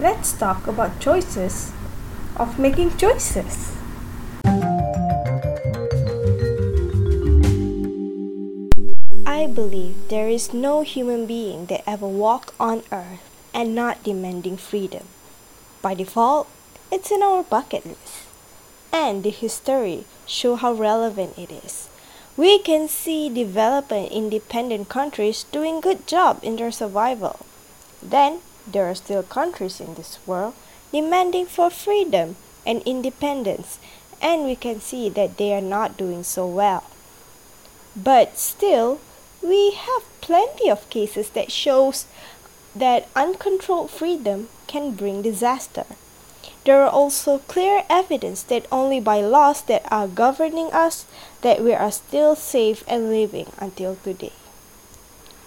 let's talk about choices of making choices. I believe there is no human being that ever walked on earth and not demanding freedom. By default, it's in our bucket list. And the history show how relevant it is. We can see developing independent countries doing good job in their survival. Then there are still countries in this world demanding for freedom and independence and we can see that they are not doing so well. But still, we have plenty of cases that shows that uncontrolled freedom can bring disaster. There are also clear evidence that only by laws that are governing us that we are still safe and living until today.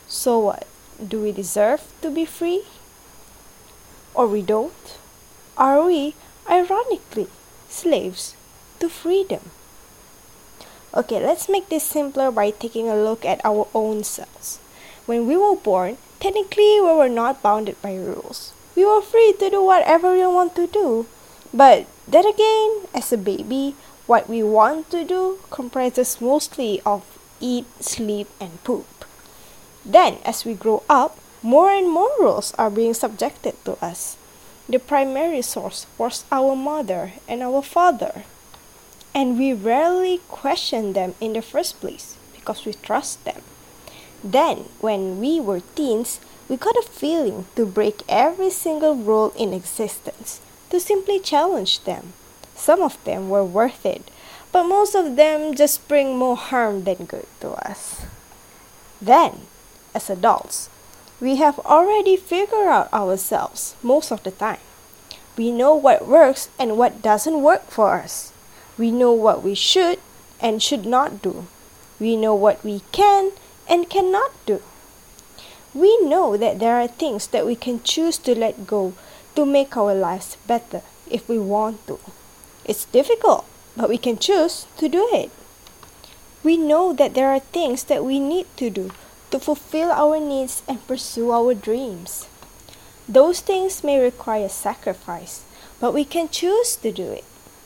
So what? Do we deserve to be free? Or we don't? Are we, ironically, slaves to freedom? Okay, let's make this simpler by taking a look at our own selves. When we were born, technically we were not bounded by rules. We were free to do whatever we want to do. But then again, as a baby, what we want to do comprises mostly of eat, sleep, and poop. Then, as we grow up, more and more rules are being subjected to us. The primary source was our mother and our father and we rarely question them in the first place because we trust them. Then, when we were teens, we got a feeling to break every single rule in existence, to simply challenge them. Some of them were worth it, but most of them just bring more harm than good to us. Then, as adults, we have already figured out ourselves most of the time. We know what works and what doesn't work for us. We know what we should and should not do. We know what we can and cannot do. We know that there are things that we can choose to let go to make our lives better if we want to. It's difficult, but we can choose to do it. We know that there are things that we need to do to fulfill our needs and pursue our dreams. Those things may require sacrifice, but we can choose to do it.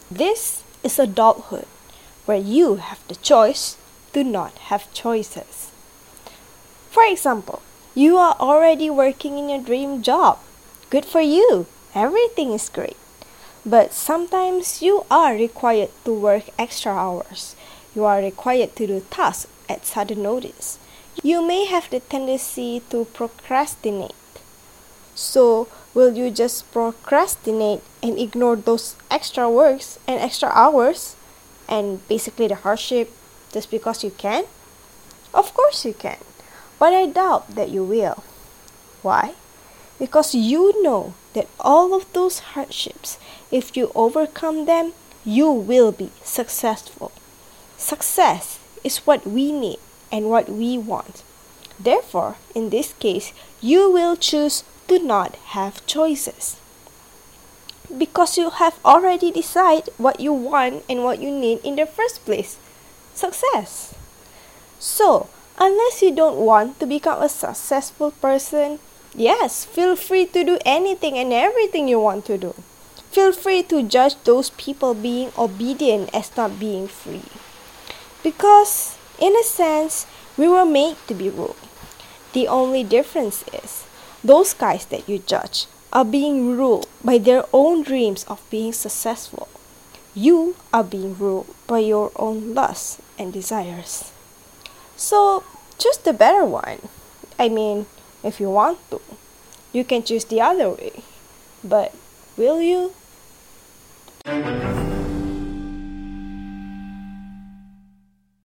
This is adulthood, where you have the choice to not have choices. For example, you are already working in your dream job. Good for you, everything is great. But sometimes you are required to work extra hours. You are required to do tasks at sudden notice. You may have the tendency to procrastinate. So, Will you just procrastinate and ignore those extra works and extra hours and basically the hardship just because you can? Of course you can, but I doubt that you will. Why? Because you know that all of those hardships, if you overcome them, you will be successful. Success is what we need and what we want. Therefore, in this case, you will choose to not have choices. Because you have already decided what you want and what you need in the first place success. So, unless you don't want to become a successful person, yes, feel free to do anything and everything you want to do. Feel free to judge those people being obedient as not being free. Because, in a sense, we were made to be ruled. The only difference is those guys that you judge are being ruled by their own dreams of being successful. You are being ruled by your own lusts and desires. So, choose the better one. I mean, if you want to, you can choose the other way. But will you?